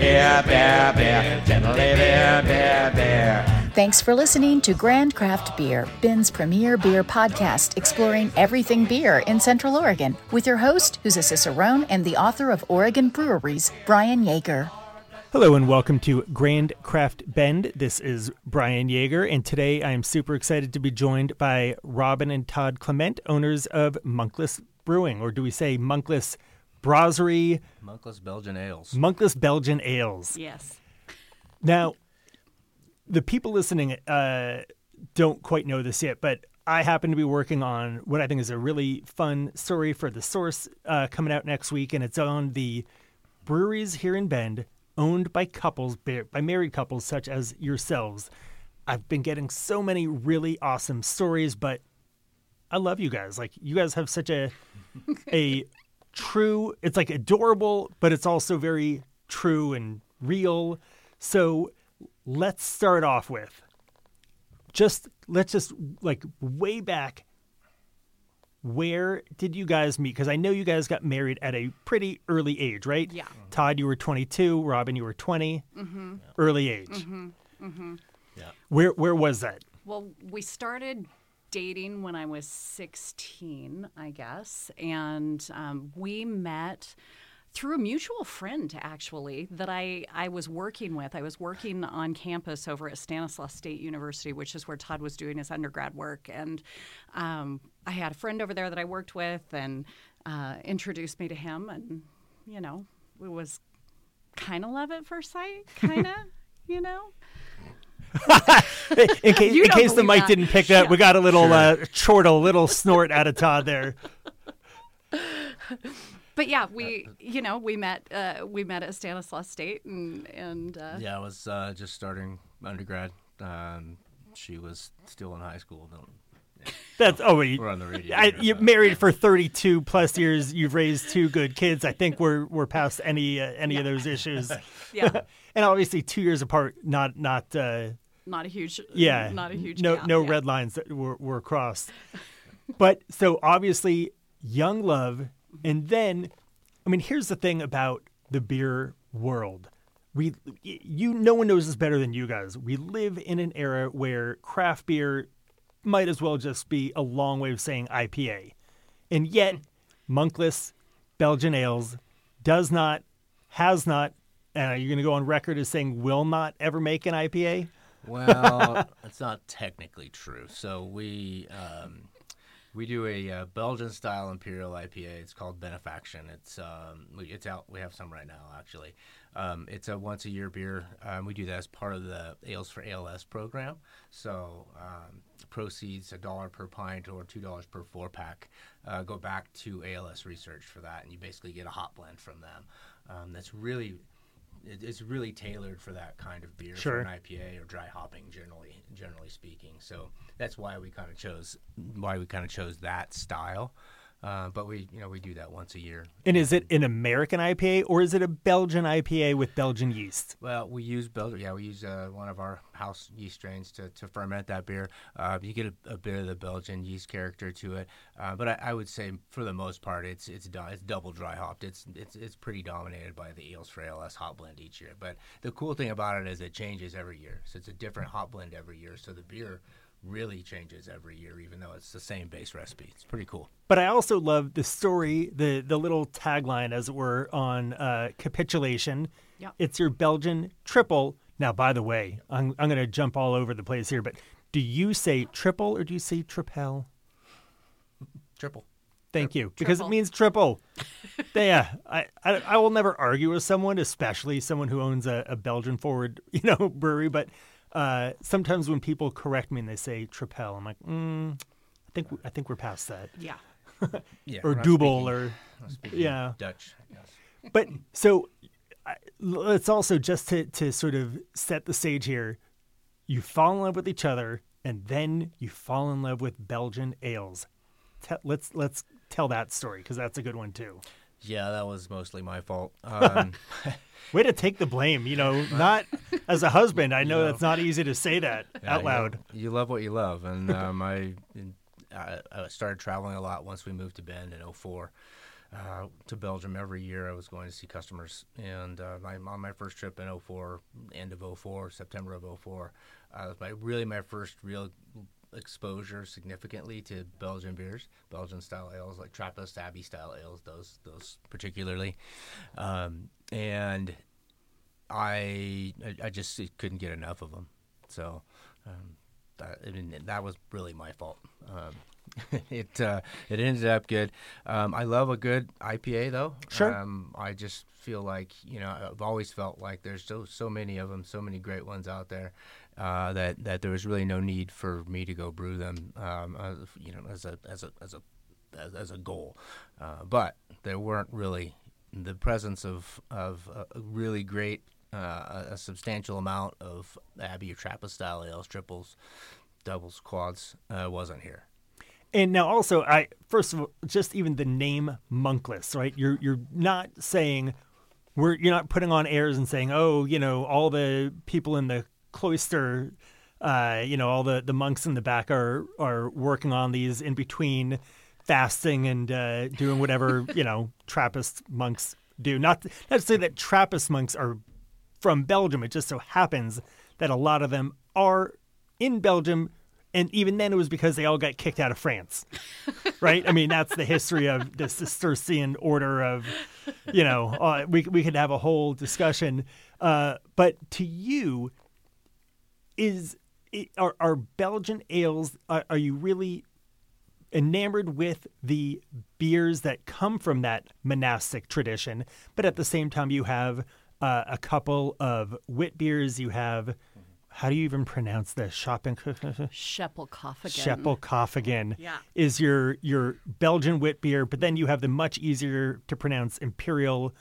Bear, bear, bear, gently bear, bear, bear. Thanks for listening to Grand Craft Beer, Bend's premier beer podcast, exploring everything beer in Central Oregon, with your host, who's a Cicerone and the author of Oregon Breweries, Brian Yeager. Hello and welcome to Grand Craft Bend. This is Brian Yeager, and today I am super excited to be joined by Robin and Todd Clement, owners of Monkless Brewing, or do we say Monkless Brasserie? Monkless Belgian ales. Monkless Belgian Ales. Yes. Now, the people listening uh, don't quite know this yet, but I happen to be working on what I think is a really fun story for the Source uh, coming out next week, and it's on the breweries here in Bend owned by couples, by married couples such as yourselves. I've been getting so many really awesome stories, but I love you guys. Like you guys have such a a true. It's like adorable, but it's also very true and real. So let's start off with just let's just like way back where did you guys meet because i know you guys got married at a pretty early age right Yeah. todd you were 22 robin you were 20 Mm-hmm. early age Yeah. where where was that Well, we started dating when I was 16, I guess. And um, we met through a mutual friend, actually, that I, I was working with. I was working on campus over at Stanislaus State University, which is where Todd was doing his undergrad work. And um, I had a friend over there that I worked with and uh, introduced me to him. And, you know, it was kind of love at first sight, kind of, you know? in case, in case the mic that. didn't pick that we got a little uh, chortle little snort out of todd there But yeah, we you know we met uh, we met at Stanislaus State and and uh, Yeah, I was uh, just starting undergrad. Um, she was still in high school. Don't, that's oh wait, we're on the radio. I, here, you're but- married for 32 plus years. You've raised two good kids. I think we're we're past any uh, any of those issues. yeah, and obviously, two years apart, not not uh, not a huge yeah, not a huge no no yeah. red lines that were were crossed. but so obviously, young love, and then, I mean, here's the thing about the beer world. We, you, no one knows this better than you guys. We live in an era where craft beer might as well just be a long way of saying IPA. And yet, Monkless Belgian Ales does not, has not, uh, you're going to go on record as saying will not ever make an IPA? Well, it's not technically true. So we um, we do a uh, Belgian style imperial IPA. It's called Benefaction. It's um, we, it's out. We have some right now actually. Um, it's a once a year beer. Um, we do that as part of the Ales for ALS program. So um, proceeds a dollar per pint or two dollars per four pack uh, go back to ALS research for that, and you basically get a hop blend from them. Um, that's really it, it's really tailored for that kind of beer Sure. for an IPA or dry hopping generally generally speaking. So that's why we kind of chose why we kind of chose that style. Uh, but we you know we do that once a year. And is it an American IPA or is it a Belgian IPA with Belgian yeast? Well, we use Belgian. Yeah, we use uh, one of our house yeast strains to, to ferment that beer. Uh, you get a, a bit of the Belgian yeast character to it, uh, but I, I would say for the most part, it's it's it's double dry hopped. It's it's it's pretty dominated by the Ales for ALS hop blend each year. But the cool thing about it is it changes every year, so it's a different hop blend every year. So the beer really changes every year, even though it's the same base recipe. It's pretty cool. But I also love the story, the the little tagline, as it were, on uh, capitulation. Yep. It's your Belgian triple. Now, by the way, I'm I'm going to jump all over the place here, but do you say triple or do you say tripel? Triple. Thank you, because it means triple. yeah, I, I I will never argue with someone, especially someone who owns a, a Belgian forward, you know, brewery. But uh, sometimes when people correct me and they say tripel, I'm like, mm, I think I think we're past that. Yeah, Yeah. Or we're double, or yeah. Dutch. But so I- let's also just to to sort of set the stage here. You fall in love with each other, and then you fall in love with Belgian ales. Te- let's let's tell that story because that's a good one too. Yeah, that was mostly my fault. Um, Way to take the blame. You know, not as a husband. I know that's not easy to say that Yeah, out you loud. You, love what you love, and um, I, I I started traveling a lot once we moved to Bend in 04. uh, to Belgium every year. I was going to see customers, and uh, my, on my first trip in 04, end of 04, September of 04, uh, was my really my first real exposure significantly to Belgian beers, Belgian style ales like Trappist Abbey style ales, those those particularly, um, and I I just couldn't get enough of them. So um, that I mean, that was really my fault. Um, it uh, it ended up good. Um, I love a good IPA though. Sure. Um, I just feel like you know I've always felt like there's so so many of them, so many great ones out there. Uh, that that there was really no need for me to go brew them, um, uh, you know, as a as a as a as, as a goal. Uh, but there weren't really the presence of of a really great uh, a substantial amount of Abbey or Trappist style ales, triples, doubles, quads uh, wasn't here. And now also, I first of all, just even the name monkless, right? You're you're not saying we're you're not putting on airs and saying, oh, you know, all the people in the cloister, uh, you know, all the the monks in the back are are working on these in between fasting and uh, doing whatever you know Trappist monks do. Not not to say that Trappist monks are from Belgium. It just so happens that a lot of them are in Belgium and even then it was because they all got kicked out of France, right? I mean, that's the history of the Cistercian order of, you know, uh, we we could have a whole discussion. Uh, but to you, is are are Belgian ales? Are, are you really enamored with the beers that come from that monastic tradition? But at the same time, you have uh, a couple of wit beers. You have how do you even pronounce this? Shopping Scheppelkopfigen. Scheppelkopfigen Yeah. is your your Belgian wit beer, but then you have the much easier to pronounce imperial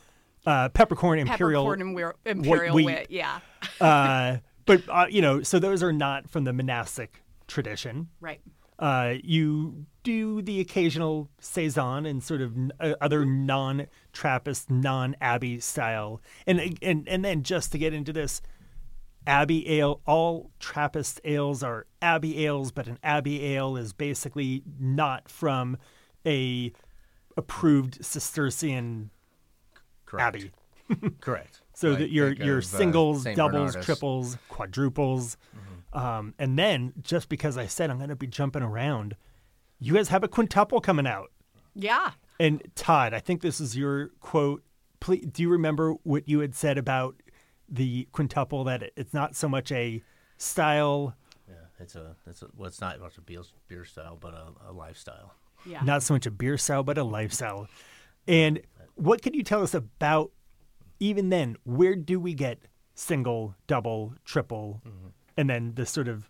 uh, peppercorn imperial. Peppercorn and weir- imperial wheat. wit. Yeah. uh, but uh, you know, so those are not from the monastic tradition. Right. Uh, you do the occasional saison and sort of n- uh, other non-Trappist, non-Abbey style, and and and then just to get into this, Abbey ale. All Trappist ales are Abbey ales, but an Abbey ale is basically not from a approved Cistercian Correct. Abbey. Correct. So Like, that your your of, uh, singles, Saint doubles, Bernardus. triples, quadruples, um, and then just because I said I'm going to be jumping around, you guys have a quintuple coming out. Yeah. And Todd, I think this is your quote. Please, do you remember what you had said about the quintuple? That it's not so much a style, Yeah, it's a it's a well, it's not much a beer, beer style, but a, a lifestyle. Yeah. not so much a beer style, but a lifestyle. And what can you tell us about even then? Where do we get single, double, triple, and then the sort of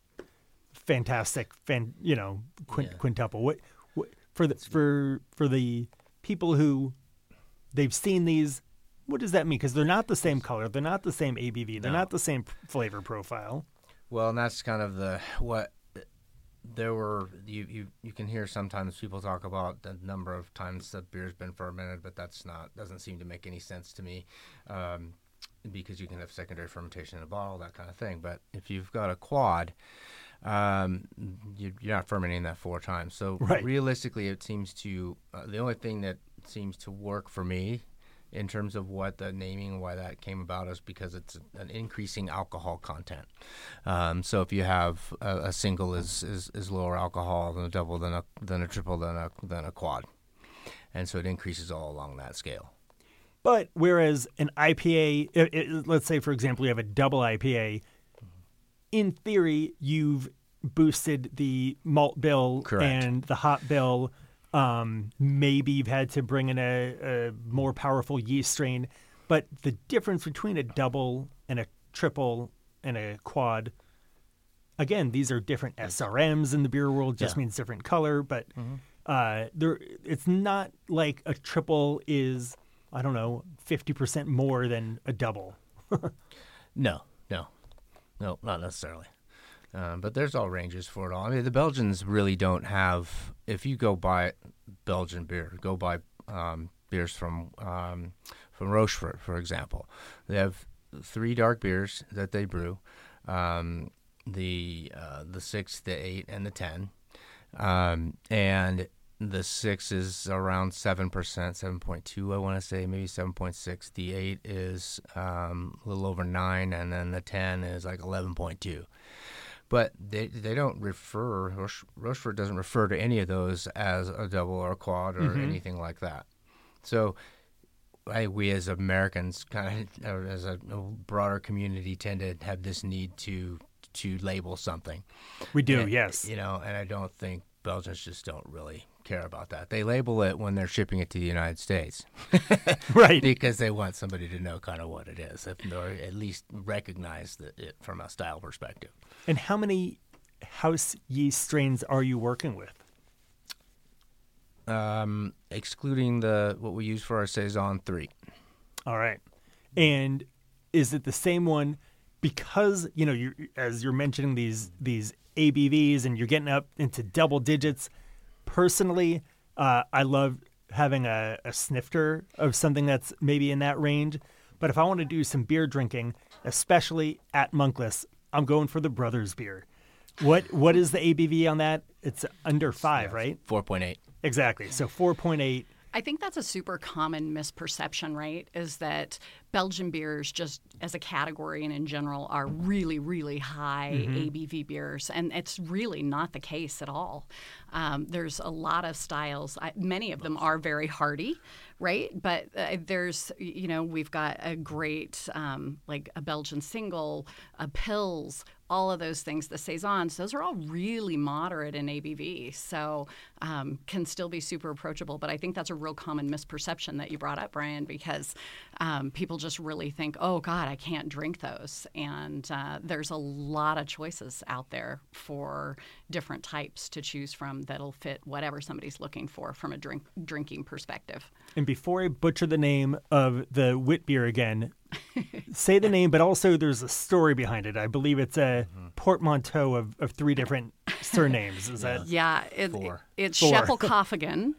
fantastic, fan, you know, quint, Yeah. quintuple? What, what for the for for the people who they've seen these? What does that mean? Because they're not the same color, they're not the same ABV, they're No. not the same flavor profile. Well, and that's kind of the what there were. You you you can hear sometimes people talk about the number of times that beer's been fermented, but that's not doesn't seem to make any sense to me. Um, because you can have secondary fermentation in a bottle, that kind of thing. But if you've got a quad, um, you, you're not fermenting that four times. So Right. realistically, it seems to uh, the only thing that seems to work for me in terms of what the naming why that came about is because it's an increasing alcohol content. Um, so if you have a, a single is, is, is lower alcohol than a double, than a than a triple, than a than a quad, and so it increases all along that scale. But whereas an IPA, i i let's say for example, you have a double IPA, in theory, you've boosted the malt bill Correct. and the hop bill. Um, maybe you've had to bring in a, a more powerful yeast strain, but the difference between a double and a triple and a quad, again, these are different SRMs in the beer world. Just Yeah. means different color, but uh, there, it's not like a triple is I don't know fifty percent more than a double. No, no, no, not necessarily. Um, but there's all ranges for it all. I mean, the Belgians really don't have. If you go buy Belgian beer, go buy um, beers from um, from Rochefort, for example. They have three dark beers that they brew: um, the uh, the six, the eight, and the ten. Um, and The six is around seven percent, seven point two. I want to say maybe seven point six. The eight is um, a little over nine, and then the ten is like eleven point two. But they they don't refer Roche, Rochefort doesn't refer to any of those as a double or a quad or anything like that. So I, we as Americans, kind of as a, a broader community, tend to have this need to to label something. We do, And, yes. You know, and I don't think Belgians just don't really care about that. They label it when they're shipping it to the United States Right. because they want somebody to know kind of what it is, if, or at least recognize the, it from a style perspective. And how many house yeast strains are you working with? Um, excluding the what we use for our saison three. All right. And is it the same one because, you know, you as you're mentioning these these ABVs and you're getting up into double digits, personally, uh, I love having a, a snifter of something that's maybe in that range. But if I want to do some beer drinking, especially at Monkless, I'm going for the Brothers beer. What what is the ABV on that? It's under five, right? Four point eight. Exactly. So four point eight. I think that's a super common misperception, right? Is that Belgian beers, just as a category and in general, are really, really high ABV beers. And it's really not the case at all. Um, there's a lot of styles, I, many of them are very hearty, right? But uh, there's, you know, we've got a great, um, like a Belgian single, a Pills, all of those things, the saisons, those are all really moderate in ABV, so um, can still be super approachable. But I think that's a real common misperception that you brought up, Brian, because um, people just really think, "Oh God, I can't drink those," and uh, there's a lot of choices out there for different types to choose from that'll fit whatever somebody's looking for from a drink drinking perspective. And before I butcher the name of the wit beer again, say the name, but also there's a story behind it. I believe it's a mm-hmm. portmanteau of, of three different surnames. Is that Yeah, it, Four. it's Four. Scheppelkopfigen.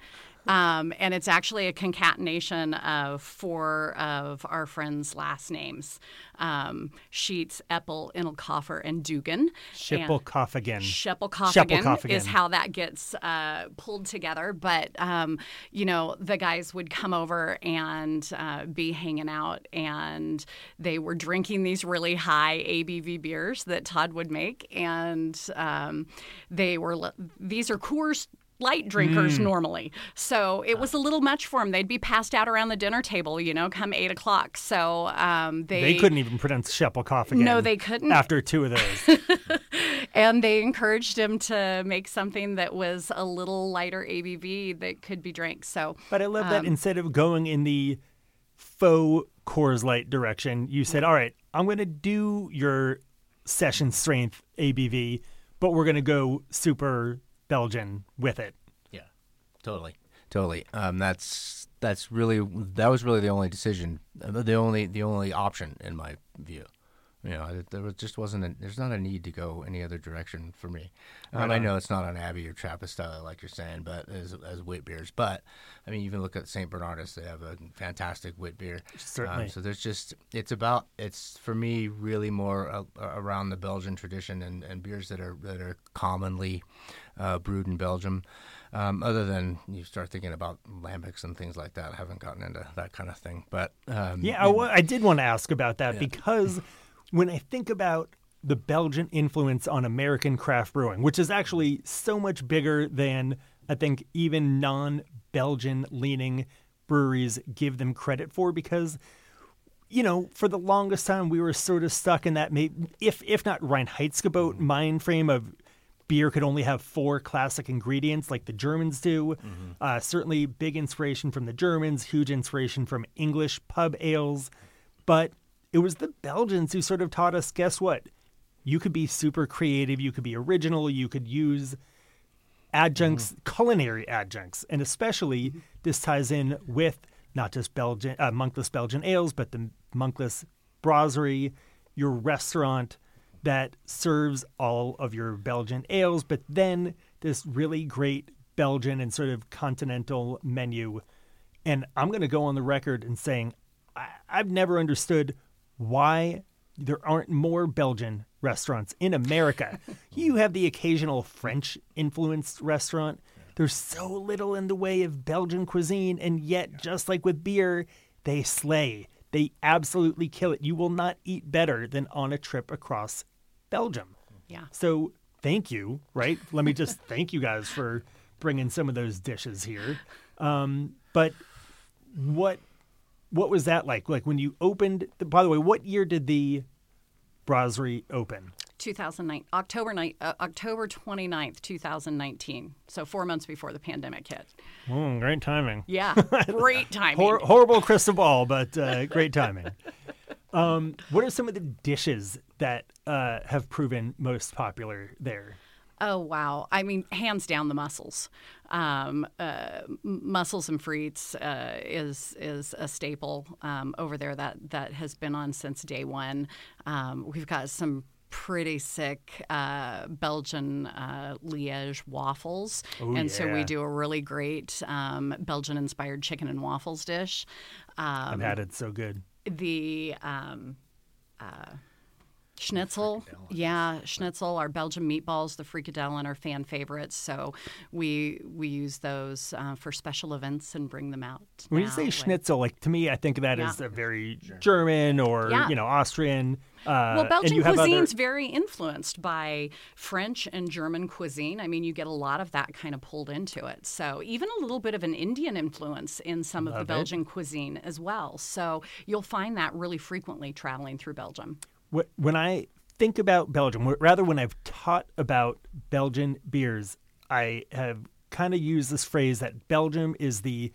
Um, and it's actually a concatenation of four of our friends' last names um, Sheets, Eppel, Inelkoffer, and Dugan. Schippelkopfigen? Scheppelkopfigen Scheppelkopfigen. is how that gets uh, pulled together. But, um, you know, the guys would come over and uh, be hanging out, and they were drinking these really high ABV beers that Todd would make. And um, they were, these are Coors light drinkers Mm. normally. So it was a little much for them. They'd be passed out around the dinner table, you know, come eight o'clock. So um, they, They couldn't even pronounce Scheppelkopfigen. No, they couldn't. After two of those. and they encouraged him to make something that was a little lighter ABV that could be drank. So, But I love Um, that instead of going in the faux Coors Light direction, you said, all right, I'm going to do your session strength ABV, but we're going to go super Belgian with it. Yeah, totally, totally. Um, that's that's really that was really the only decision, uh, the only the only option in my view. You know, there was, just wasn't a, there's not a need to go any other direction for me. Um, I know it's not an Abbey or Trappist style like you're saying, but as as wit beers. But I mean, even look at Saint Bernardus; they have a fantastic wit beer. Certainly. Um, so there's just it's about it's for me really more uh, around the Belgian tradition and, and beers that are that are commonly uh, brewed in Belgium. Um, other than you start thinking about lambics and things like that, I haven't gotten into that kind of thing. But um, Yeah, I, did want to ask about that because when I think about the Belgian influence on American craft brewing, which is actually so much bigger than I think even non Belgian leaning breweries give them credit for, because you know, for the longest time, we were sort of stuck in that, may- if if not Reinheitsgebot mind frame of beer could only have four classic ingredients like the Germans do. Uh, certainly, big inspiration from the Germans, huge inspiration from English pub ales. But it was the Belgians who sort of taught us guess what? You could be super creative, you could be original, you could use adjuncts, culinary adjuncts, and especially this ties in with not just Belgian uh, monkless Belgian ales, but the monkless brasserie, your restaurant that serves all of your Belgian ales, but then this really great Belgian and sort of continental menu. And I'm going to go on the record and saying I, I've never understood why there aren't more Belgian restaurants in America. you have the occasional French influenced restaurant, There's so little in the way of Belgian cuisine, and yet, just like with beer, they slay. They absolutely kill it. You will not eat better than on a trip across Belgium. Yeah. So thank you, right? Let me just thank you guys for bringing some of those dishes here. Um, but what what was that like? Like when you opened? The, by the way, what year did the brasserie open? 2009 October ni- uh, October 29th, 2019. So 4 months before the pandemic hit. Oh, great timing. Yeah. Great timing. Hor- horrible crystal ball, but uh, great timing. Um, what are some of the dishes that uh, have proven most popular there? Oh wow! I mean, hands down, the mussels. Um, uh, mussels and frites uh, is is a staple um, over there that that has been on since day one. Um, we've got some pretty sick uh, Belgian uh, Liège waffles, Oh, and so we do a really great um, Belgian-inspired chicken and waffles dish. I've Um, had it so good. the um, uh, schnitzel, yeah, schnitzel. Our Belgian meatballs, the frikadellen, are fan favorites. So we we use those uh, for special events and bring them out. When you say with- schnitzel, like to me, I think of that Yeah. as a very German or Yeah. you know Austrian. Uh, Well, Belgian you have other- cuisine's very influenced by French and German cuisine. I mean, you get a lot of that kind of pulled into it. So even a little bit of an Indian influence in some of Love the it. Belgian cuisine as well. So you'll find that really frequently traveling through Belgium. Wh- when I think about Belgium, rather when I've taught about Belgian beers, I have kind of used this phrase that Belgium is the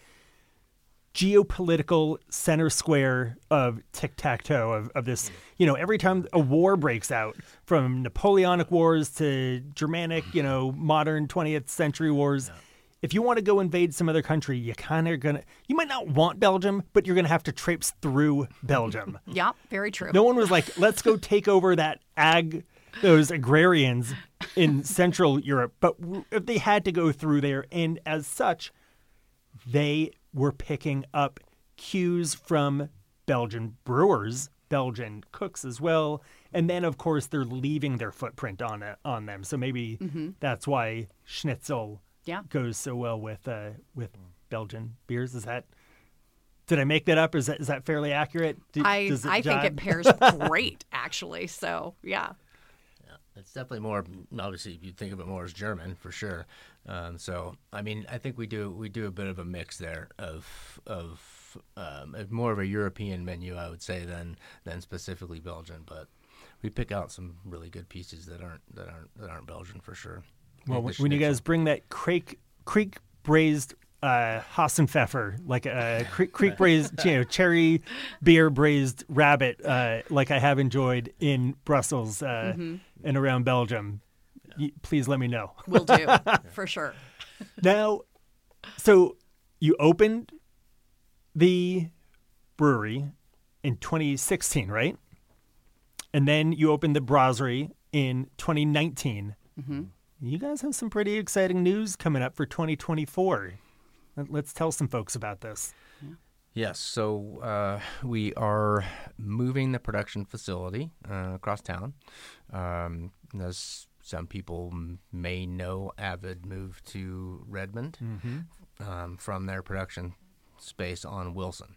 geopolitical center square of tic tac toe of, of this. Mm. You know, every time a war breaks out, from Napoleonic wars to Germanic, you know, modern 20th century wars. If you want to go invade some other country, you kind of gonna. You might not want Belgium, but you're gonna have to traipse through Belgium. Yeah, very true. No one was like, let's go take over that ag, those agrarians in Central Europe. But w- if they had to go through there, and as such, they were picking up cues from Belgian brewers, Belgian cooks as well, and then of course they're leaving their footprint on it, on them. So maybe mm-hmm. that's why Schnitzel Yeah. goes so well with uh, with Belgian beers. Is that? Did I make that up? Is that is that fairly accurate? Do- I, does I think it pairs great, actually. So, yeah. It's definitely more. Obviously, you think of it more as German for sure. Um, so, I mean, I think we do we do a bit of a mix there of of um, of more of a European menu, I would say, than than specifically Belgian. But we pick out some really good pieces that aren't that aren't that aren't Belgian for sure. Well, when you guys bring that kriek kriek braised uh, Hasenpfeffer, like a kriek, kriek braised, you know, cherry beer braised rabbit, uh, like I have enjoyed in Brussels uh, Mm-hmm. and around Belgium, y- please let me know. Will do, for sure. Now, so you opened the brewery in 2016, right? And then you opened the brasserie in 2019. Mm-hmm. You guys have some pretty exciting news coming up for 2024. Let- Let's tell some folks about this. Yes, so uh, we are moving the production facility uh, across town. Um, as some people may know, Avid moved to Redmond um, from their production space on Wilson.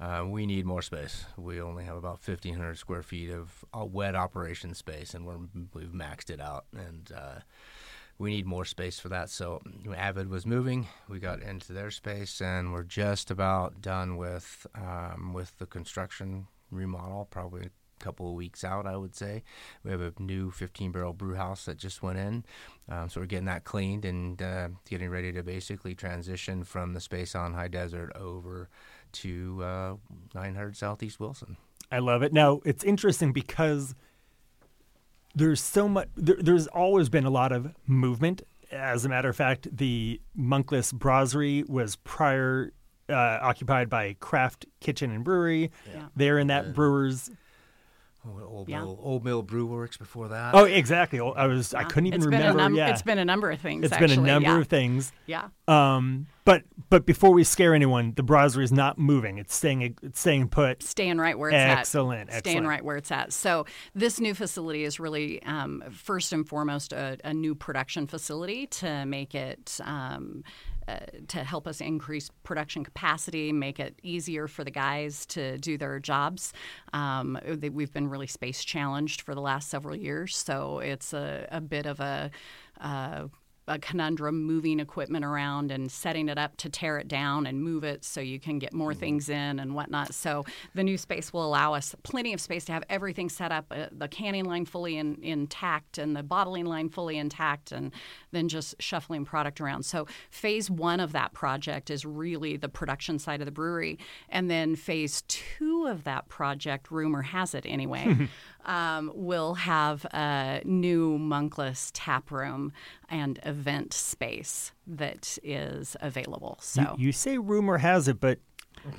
Uh, we need more space. We only have about 1,500 square feet of uh, wet operation space, and we're, we've maxed it out. And uh, we need more space for that. So Avid was moving. We got into their space, and we're just about done with um, with the construction remodel. Probably a couple of weeks out, I would say. We have a new 15 barrel brew house that just went in, um, so we're getting that cleaned and uh, getting ready to basically transition from the space on High Desert over to uh, 900 Southeast Wilson. I love it. Now, it's interesting because there's so much, there, there's always been a lot of movement. As a matter of fact, the Monkless Brasserie was prior uh, occupied by Craft Kitchen and Brewery. Yeah. They're in that brewer's. Oh, Old Yeah. Mill, Old Mill Brew Works before that. Oh, exactly. I was. I couldn't even It's remember. Num- yeah, It's been a number of things. It's actually. been a number yeah. of things. Yeah. Um, But but before we scare anyone, the brasserie is not moving. It's staying it's staying put. staying right where it's Excellent, at. Excellent. Staying right where it's at. So this new facility is really um, first and foremost a, a new production facility to make it. Um, uh, to help us increase production capacity, make it easier for the guys to do their jobs. Um, they, we've been really space challenged for the last several years, so it's a, a bit of a uh, a conundrum moving equipment around and setting it up to tear it down and move it so you can get more things in and whatnot. So the new space will allow us plenty of space to have everything set up, uh, the canning line fully in, intact and the bottling line fully intact, and then just shuffling product around. So phase one of that project is really the production side of the brewery, and then phase two of that project, rumor has it anyway. Um, will have a new monkless tap room and event space that is available. So, You say rumor has it, but you,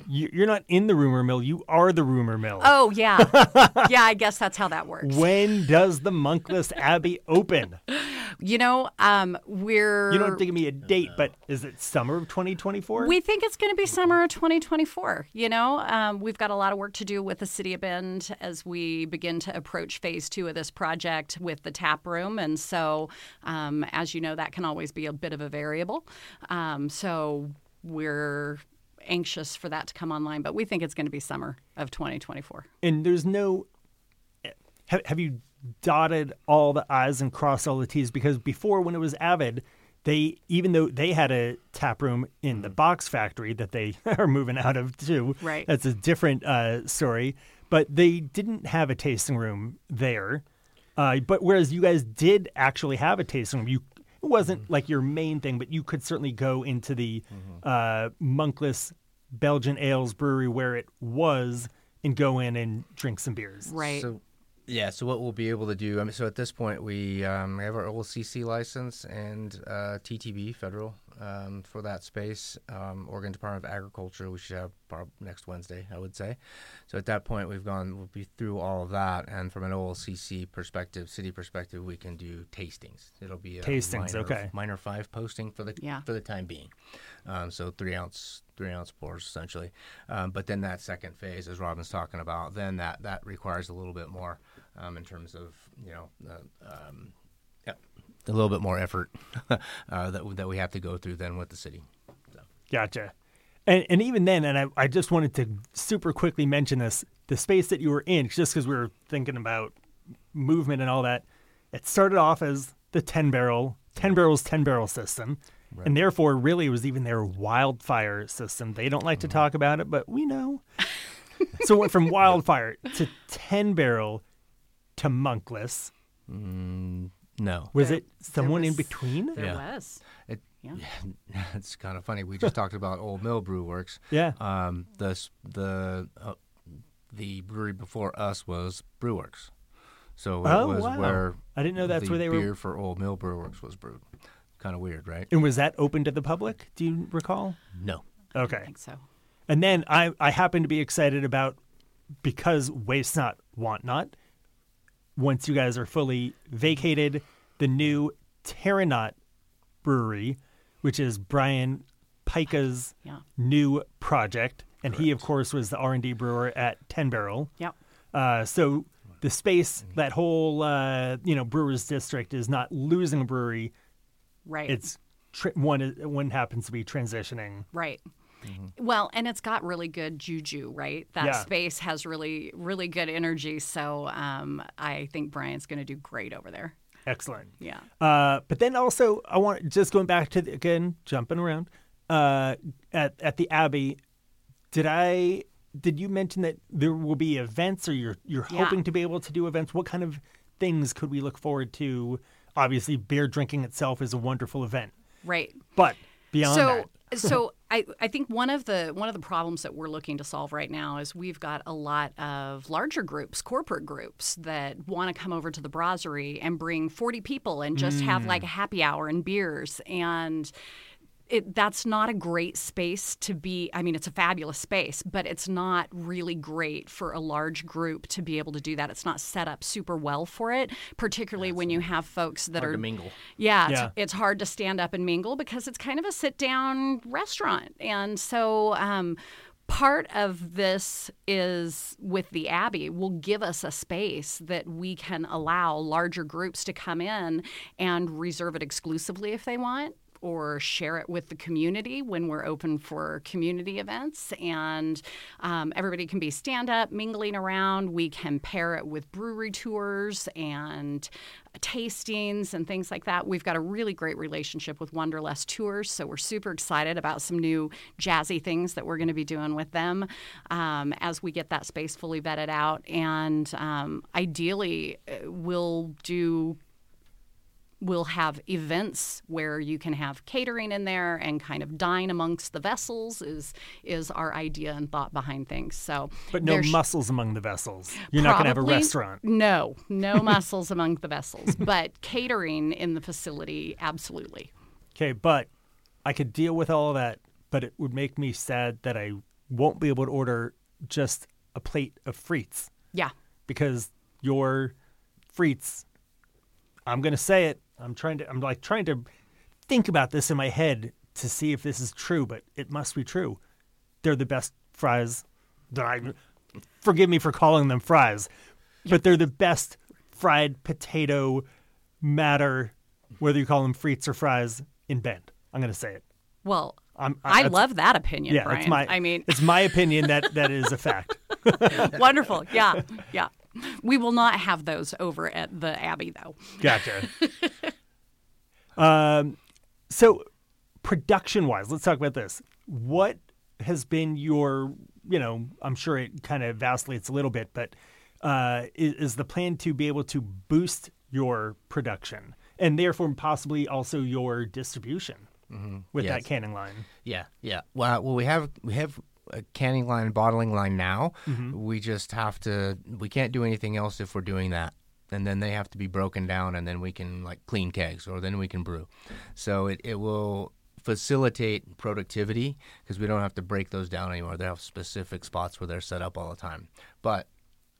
you're not in the rumor mill. You are the rumor mill. oh yeah, yeah. I guess that's how that works. When does the Monkless Abbey open? You know, um, we're You don't have to give me a date, but is it summer of 2024? We think it's going to be summer of 2024. You know, um, we've got a lot of work to do with the city of Bend as we begin to approach phase two of this project with the tap room. And so, um, as you know, that can always be a bit of a variable. Um, so, we're anxious for that to come online, but we think it's going to be summer of 2024. and there's no. Have, have you dotted all the I's and crossed all the T's? Because before, when it was Avid, they even though they had a tap room in the box factory that they are moving out of too. Right. That's a different uh, story. But they didn't have a tasting room there. Uh, but whereas you guys did actually have a tasting room, you it wasn't like your main thing, but you could certainly go into the uh, Monkless Belgian Ales brewery where it was and go in and drink some beers. Right. So, yeah. So what we'll be able to do. I mean, so at this point, we um, have our OLCC license and uh, TTB federal um, for that space. Um, Oregon Department of Agriculture. We should have prob- next Wednesday, I would say. So at that point, we've gone. We'll be through all of that, and from an OLCC perspective, city perspective, we can do tastings. It'll be a Tastings, minor, okay. minor five posting for the Yeah. for the time being. Um, so three ounce three ounce pours essentially. Um, but then that second phase, as Robin's talking about, then that that requires a little bit more um, in terms of you know uh, um, yeah, a little bit more effort uh, that that we have to go through than with the city. So. Gotcha. And, and even then, and I, I just wanted to super quickly mention this the space that you were in, just because we were thinking about movement and all that, it started off as the 10 barrel, 10 barrels, 10 barrel system. And therefore, really, it was even their wildfire system. They don't like to talk about it, but we know. so it went from wildfire to 10 barrel to monkless. No, Was There- it someone in between? There Yeah. was. it, Yeah. it's kind of funny. We just talked about Old Mill Brew Works. Yeah. Um, the the uh, the brewery before us was Brewworks. So it Oh, was wow. where I didn't know that's the where they were- beer for Old Mill Brew Works was brewed. Kind of weird, right? And was that open to the public? Do you recall? No. Okay. I think so. And then I, I happen to be excited about because Waste Not, Want Not, once you guys are fully vacated, the new Terranot Brewery, which is Brian Pika's Yeah. new project. And he, of course, was the R&D brewer at 10 Barrel. Yep. Uh, so the space, that whole, uh, you know, brewer's district is not losing a brewery. Right. It's tr- one, one happens to be transitioning. Right. Well, and it's got really good juju, right? That Yeah. space has really, really good energy. So um, I think Brian's going to do great over there. Excellent. Yeah. Uh, but then also, I want just going back to the, again jumping around uh, at at the Abbey. Did I did you mention that there will be events, or you're you're Yeah. hoping to be able to do events? What kind of things could we look forward to? Obviously, beer drinking itself is a wonderful event, Right. but beyond so that, so I, I think one of the one of the problems that we're looking to solve right now is we've got a lot of larger groups, corporate groups that want to come over to the brasserie and bring 40 people and just have like a happy hour and beers. And it, that's not a great space to be. I mean, it's a fabulous space, but it's not really great for a large group to be able to do that. It's not set up super well for it, particularly when you have folks that Hard are to mingle. Yeah, it's, it's hard to stand up and mingle because it's kind of a sit down restaurant. And so, um, part of this is with the Abbey will give us a space that we can allow larger groups to come in and reserve it exclusively if they want. Or share it with the community when we're open for community events. And um, everybody can be stand up, mingling around. We can pair it with brewery tours and tastings and things like that. We've got a really great relationship with Wanderlust Tours, so we're super excited about some new jazzy things that we're going to be doing with them um, as we get that space fully vetted out. And um, ideally, uh, we'll do we'll have events where you can have catering in there and kind of dine amongst the vessels is is our idea and thought behind things so But no muscles among the vessels. You're not going to have a restaurant. No, no mussels among the vessels, but catering in the facility, absolutely. Okay, but I could deal with all of that, but it would make me sad that I won't be able to order just a plate of frites Yeah. because your frites, I'm going to say it. I'm trying to, I'm like trying to think about this in my head to see if this is true, but it must be true. They're the best fries that I, forgive me for calling them fries, but they're the best fried potato matter, whether you call them frites or fries in Bend. I'm going to say it. Well, I'm, I that's- love that opinion, Yeah, Brian. it's my. I mean, it's my opinion that that is a fact. wonderful. Yeah, yeah. We will not have those over at the Abbey, though. Gotcha. um, so production wise, let's talk about this. What has been your, you know, I'm sure it kind of vacillates a little bit, but uh, is, is the plan to be able to boost your production and therefore possibly also your distribution with that canning line? Yeah, yeah. Well, well, we have we have a canning line, and bottling line now. Mm-hmm. We just have to. We can't do anything else if we're doing that. And then they have to be broken down, and then we can like clean kegs, or then we can brew. So it, it will facilitate productivity because we don't have to break those down anymore. They have specific spots where they're set up all the time. But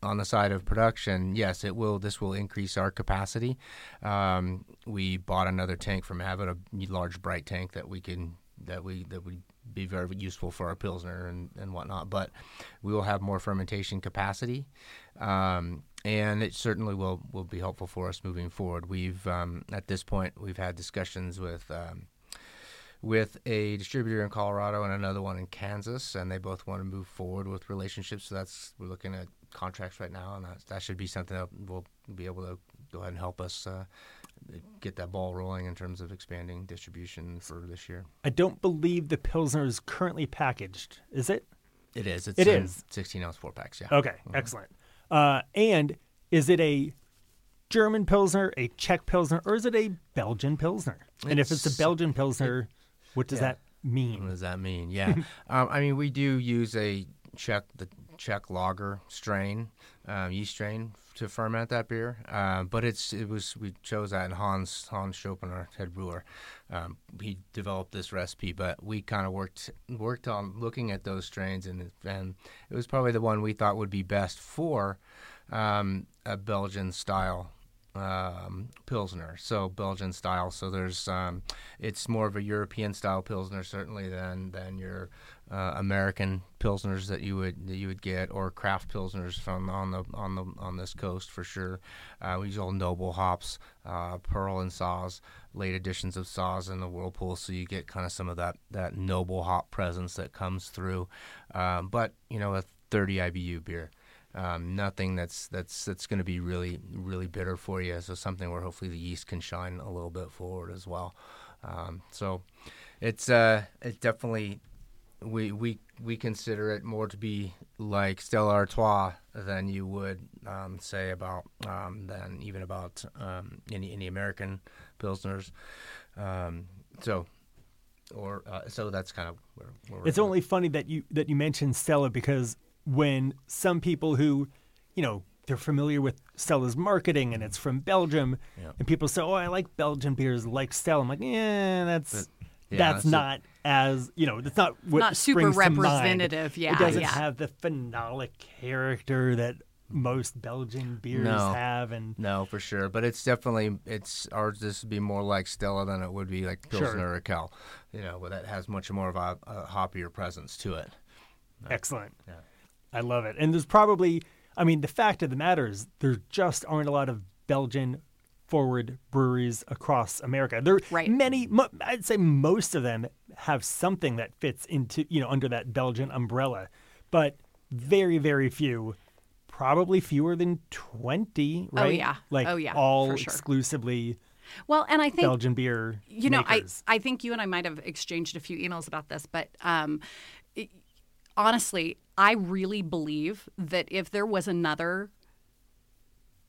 on the side of production, yes, it will. This will increase our capacity. Um, we bought another tank from Avid, a large bright tank that we can that we that would be very useful for our pilsner and, and whatnot. But we will have more fermentation capacity, um, and it certainly will will be helpful for us moving forward. We've um, at this point we've had discussions with. Um, with a distributor in Colorado and another one in Kansas, and they both want to move forward with relationships. So that's we're looking at contracts right now, and that, that should be something that will be able to go ahead and help us uh, get that ball rolling in terms of expanding distribution for this year. I don't believe the Pilsner is currently packaged. Is it? It is. It's It in is. 16 ounce four packs. Yeah. Okay, excellent. Uh, and is it a German Pilsner, a Czech Pilsner, or is it a Belgian Pilsner? and if it's a Belgian Pilsner, what does yeah. that mean? What does that mean? Yeah, um, I mean we do use a Czech the Czech lager strain, um, yeast strain to ferment that beer. Uh, but it's it was we chose that and Hans Hans Schopen, our head brewer, um, he developed this recipe. But we kind of worked worked on looking at those strains and and it was probably the one we thought would be best for um, a Belgian style um, pilsner. So Belgian style. So there's um, it's more of a European style pilsner certainly than than your uh, American pilsners that you would that you would get or craft pilsners from on the on the on this coast for sure. Uh, we use all noble hops, uh, Perle and Saaz, late editions of Saaz in the whirlpool, so you get kind of some of that that noble hop presence that comes through. Um, but you know a 30 IBU beer. Um, nothing that's that's that's going to be really really bitter for you. So something where hopefully the yeast can shine a little bit forward as well. Um, so it's uh it's definitely we we we consider it more to be like Stella Artois than you would um, say about um, than even about um, any any American pilsners. Um, so or uh, so that's kind of where, where we're It's only funny that you that you mentioned Stella because when some people who, you know, they're familiar with Stella's marketing and it's from Belgium, Yeah. and people say, "Oh, I like Belgian beers like Stella." I'm like, "Yeah, that's Yeah, that's so- not as you know. it's not what Not super springs to mind. representative, yeah, it doesn't yeah. have the phenolic character that most Belgian beers No. have, and No, for sure. But it's definitely it's ours. This would be more like Stella than it would be like Sure. Pilsner Urquell. You know, where that has much more of a, a hoppier presence to it. excellent. Yeah. I love it. And there's probably, I mean, the fact of the matter is there just aren't a lot of Belgian forward breweries across America. There Right. many, mo- I'd say most of them have something that fits into, you know, under that Belgian umbrella, but very, very few. Probably fewer than 20, Oh, yeah. Like Oh, yeah, all sure. exclusively Well, and I think Belgian beer you know, I. I think you and I might have exchanged a few emails about this, but um, it- honestly, I really believe that if there was another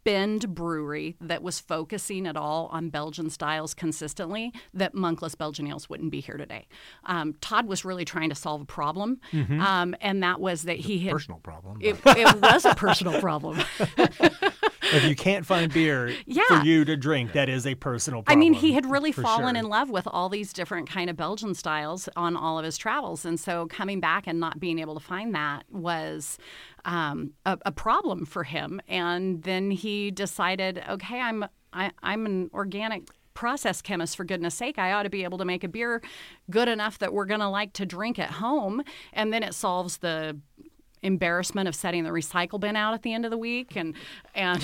Bend brewery that was focusing at all on Belgian styles consistently, that Monkless Belgian Ales wouldn't be here today. Um, Todd was really trying to solve a problem, Mm-hmm. um, and that was that he had. Personal problem. It, it was a personal problem. if you can't find beer Yeah. for you to drink, that is a personal problem. I mean, he had really fallen sure. in love with all these different kind of Belgian styles on all of his travels, and so coming back and not being able to find that was um, a, a problem for him. And then he decided, okay, I'm I, I'm an organic process chemist for goodness sake i ought to be able to make a beer good enough that we're going to like to drink at home and then it solves the embarrassment of setting the recycle bin out at the end of the week and and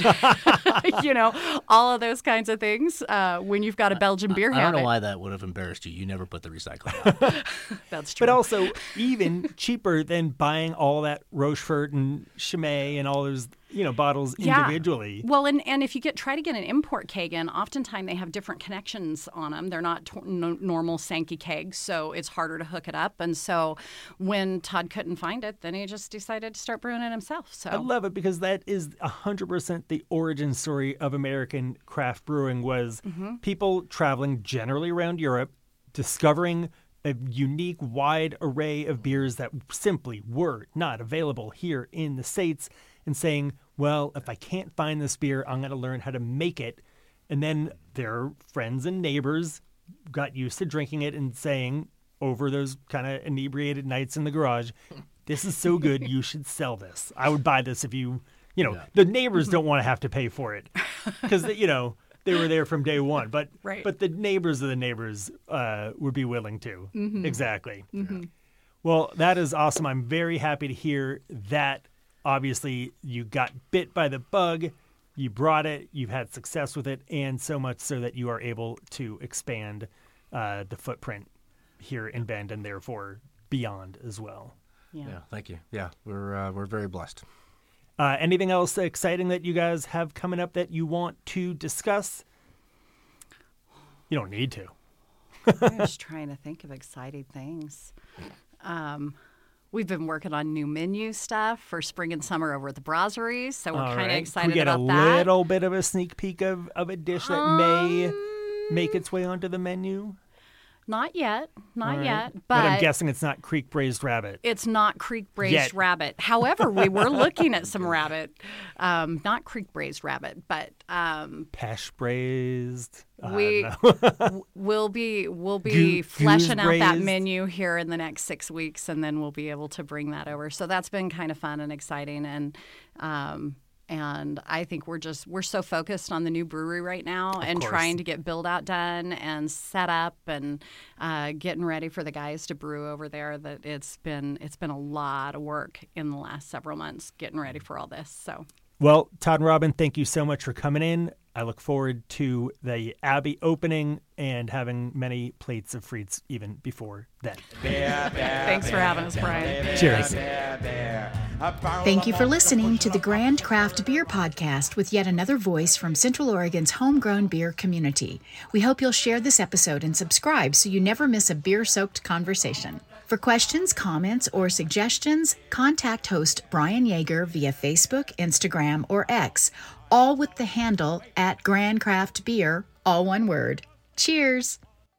you know all of those kinds of things uh, when you've got a Belgian beer I don't habit. know why that would have embarrassed you. You never put the recycling out. That's true. But also, even cheaper than buying all that Rochefort and Chimay and all those, you know, bottles Yeah. individually. Well, and, and if you get try to get an import keg in, oftentimes they have different connections on them. They're not t- no, normal Sankey kegs, so it's harder to hook it up. And so when Todd couldn't find it, then he just decided to start brewing it himself. So I love it because that is 100% the origin story of American craft brewing was mm-hmm. people traveling generally around Europe, discovering a unique wide array of beers that simply were not available here in the States and saying, well, if I can't find this beer, I'm going to learn how to make it. And then their friends and neighbors got used to drinking it and saying over those kind of inebriated nights in the garage, this is so good, you should sell this. I would buy this if you, you know, the neighbors don't want to have to pay for it because, you know, they were there from day one. But Right. but the neighbors of the neighbors uh, would be willing to. Exactly. Well, that is awesome. I'm very happy to hear that. Obviously, you got bit by the bug, you brought it, you've had success with it, and so much so that you are able to expand uh, the footprint here in Bend and therefore beyond as well. yeah. yeah, thank you. Yeah, we're uh, we're very blessed. Uh, anything else exciting that you guys have coming up that you want to discuss? You don't need to. I'm just trying to think of exciting things. Um, we've been working on new menu stuff for spring and summer over at the brasserie, so we're kind of right. excited we get about a that. little bit of a sneak peek of, of a dish that may make um, its way onto the menu? Not yet, not right. yet, but but I'm guessing it's not kriek braised rabbit. It's not kriek braised Yet. rabbit. However, we were looking at some rabbit, um, not kriek braised rabbit, but um, Pesh braised. We don't know. w- we'll be we'll be Goo- fleshing out that menu here in the next six weeks, and then we'll be able to bring that over. So that's been kind of fun and exciting, and um, and I think we're just we're so focused on the new brewery right now and course. trying to get build out done and set up and uh, getting ready for the guys to brew over there. That it's been it's been a lot of work in the last several months getting ready for all this. So. Well, Todd and Robin, thank you so much for coming in. I look forward to the Abbey opening and having many plates of frites even before then. Thanks for having us, Brian. Cheers. Thank you for listening to the Grand Craft Beer Podcast with yet another voice from Central Oregon's homegrown beer community. We hope you'll share this episode and subscribe so you never miss a beer soaked conversation. For questions, comments, or suggestions, contact host Brian Yeager via Facebook, Instagram, or X, all with the handle at Grand Craft Beer, all one word. Cheers!